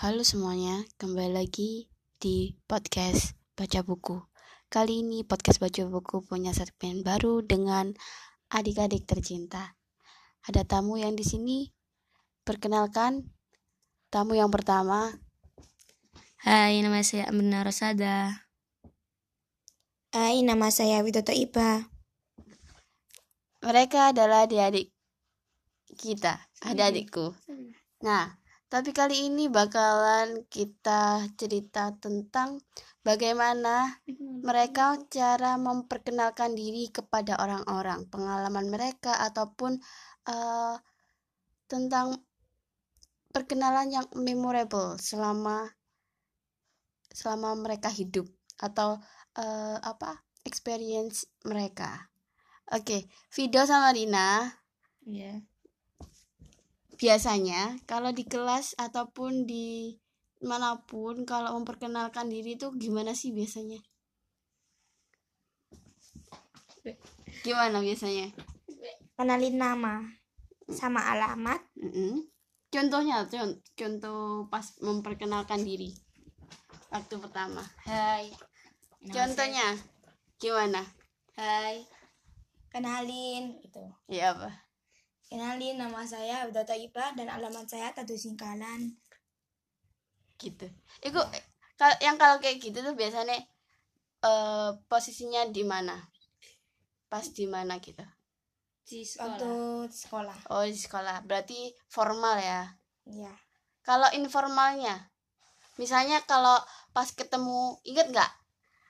Halo semuanya, kembali lagi di podcast Baca Buku. Kali ini podcast Baca Buku punya segmen baru dengan adik-adik tercinta. Ada tamu yang di sini. Perkenalkan, tamu yang pertama. Hai, nama saya Amina Rosada. Hai, nama saya Widoto Iba. Mereka adalah adik-adik kita, adik-adikku. Nah, tapi kali ini bakalan kita cerita tentang bagaimana mereka cara memperkenalkan diri kepada orang-orang, pengalaman mereka ataupun uh, tentang perkenalan yang memorable selama selama mereka hidup atau uh, apa experience mereka. Oke, okay, Vido sama Rina. Iya. Biasanya kalau di kelas ataupun di mana pun kalau memperkenalkan diri itu gimana sih biasanya? Gimana biasanya? Kenalin nama sama alamat. Mm -hmm. Contohnya, contoh, contoh pas memperkenalkan diri waktu pertama. Hai. Nama Contohnya gimana? Hai. Kenalin gitu. Iya apa? Kenalin nama saya Widoto Iba dan alamat saya Tadu Singkalan. Gitu. Itu kalau yang kalau kayak gitu tuh biasanya uh, posisinya di mana? Pas di mana gitu? Di Waktu sekolah. Oh, di sekolah. Berarti formal ya. Iya. Kalau informalnya, misalnya kalau pas ketemu, inget nggak?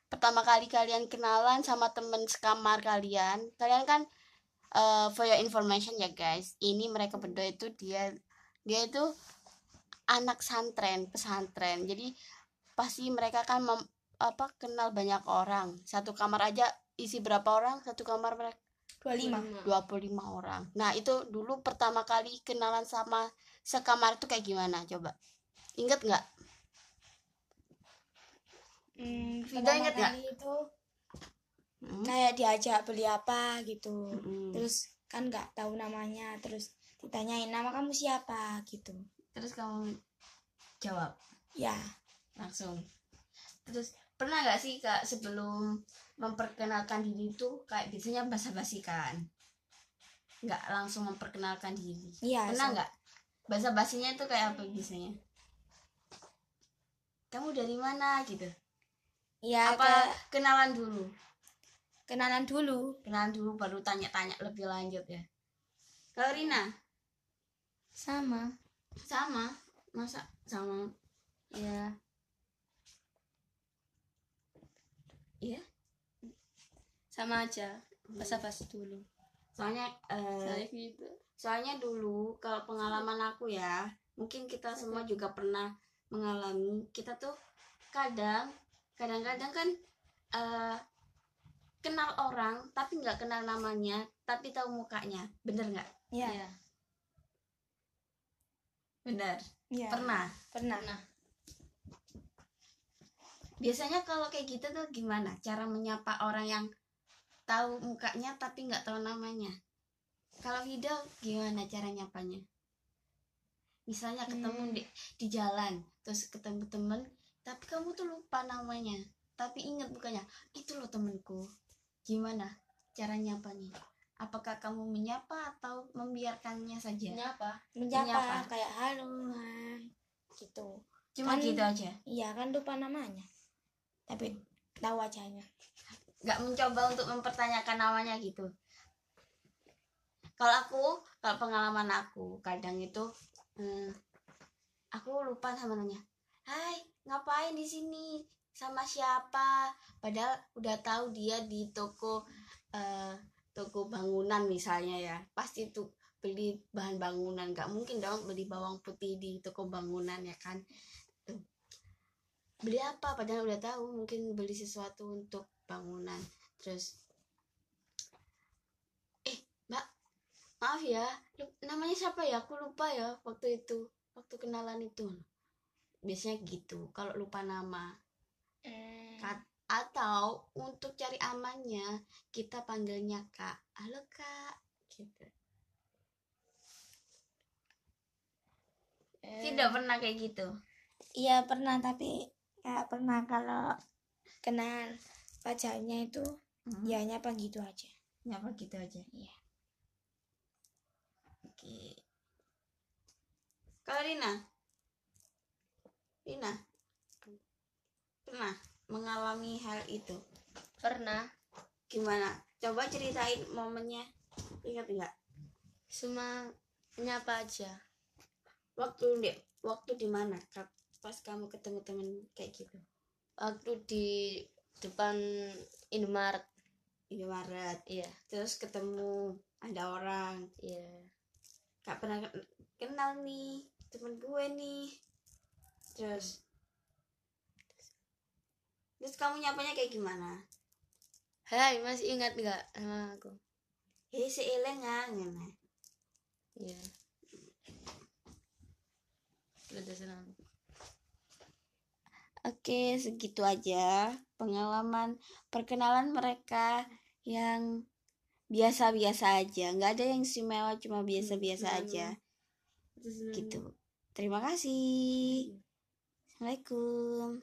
Pertama kali kalian kenalan sama temen sekamar kalian, kalian kan uh, for your information ya guys, ini mereka berdua itu dia dia itu anak santren, pesantren. Jadi pasti mereka kan mem, apa kenal banyak orang. Satu kamar aja isi berapa orang? Satu kamar mereka 25. 25 orang. Nah, itu dulu pertama kali kenalan sama sekamar itu kayak gimana coba? Ingat nggak? Hmm, pertama inget nggak? kali itu Hmm? kayak diajak beli apa gitu. Mm-mm. Terus kan nggak tahu namanya, terus ditanyain nama kamu siapa gitu. Terus kamu jawab Ya, langsung. Terus pernah nggak sih kak sebelum memperkenalkan diri itu kayak biasanya basa-basi kan? Nggak langsung memperkenalkan diri. iya. Pernah so- nggak? Basa-basinya itu kayak apa biasanya? Kamu dari mana gitu? Iya, apa kayak kenalan dulu? Kenalan dulu. kenalan dulu baru tanya-tanya lebih lanjut ya kalau Rina Sama. sama masa sama Ya. iya Sama aja. Basa-basi dulu. soalnya eh, Saya gitu. soalnya dulu kalau pengalaman aku ya mungkin kita semua juga pernah mengalami kita tuh kadang kadang-kadang kan eh, kenal orang tapi nggak kenal namanya tapi tahu mukanya bener nggak Iya. Iya. bener Iya. pernah Pernah. Nah, biasanya kalau kayak gitu tuh gimana cara menyapa orang yang tahu mukanya tapi nggak tahu namanya kalau Vida gimana cara nyapanya misalnya ketemu Hmm. di, di jalan terus ketemu temen tapi kamu tuh lupa namanya tapi ingat bukannya itu loh temenku gimana cara nyapanya apakah kamu menyapa atau membiarkannya saja Nyapa. Menyapa, Menyapa. kayak halo, hai. Gitu. cuma Kan- gitu aja Iya kan lupa namanya. Tapi tahu wajahnya. nggak mencoba untuk mempertanyakan namanya gitu kalau aku kalau pengalaman aku kadang itu hmm, aku lupa sama namanya Hai ngapain di sini sama siapa padahal udah tahu dia di toko eh, toko bangunan misalnya ya. Pasti tuh beli bahan bangunan. Nggak mungkin dong beli bawang putih di toko bangunan ya kan. Tuh. beli apa? Padahal udah tahu mungkin beli sesuatu untuk bangunan. Terus eh mbak maaf ya. Namanya siapa ya? Aku lupa ya waktu itu. Waktu kenalan itu. Biasanya gitu. Kalau lupa nama. Kat- atau untuk cari amannya kita panggilnya kak halo kak gitu Eh, tidak pernah kayak gitu Iya pernah tapi nggak pernah kalau kenal pacarnya itu Hmm. ya nyapa gitu aja. Nyapa gitu aja. Iya. Oke. Kalau Rina? Rina? Pernah mengalami hal itu? Pernah Gimana? Coba ceritain momennya. Ingat nggak? cuma nyapa aja. Waktu di waktu di mana? Pas kamu ketemu temen kayak gitu. Waktu di depan Indomaret. Ini Maret. Iya, Terus ketemu ada orang. iya. Gak pernah ke- kenal nih temen gue nih. Terus Terus kamu nyapanya kayak gimana? Hai, masih ingat nggak sama aku? Hei seilengan ngene. Iya. Udah senang. Oke, segitu aja pengalaman perkenalan mereka yang biasa-biasa aja. nggak ada yang istimewa, cuma biasa-biasa Hmm, aja. Udah senang. Gitu. Terima kasih. Assalamualaikum.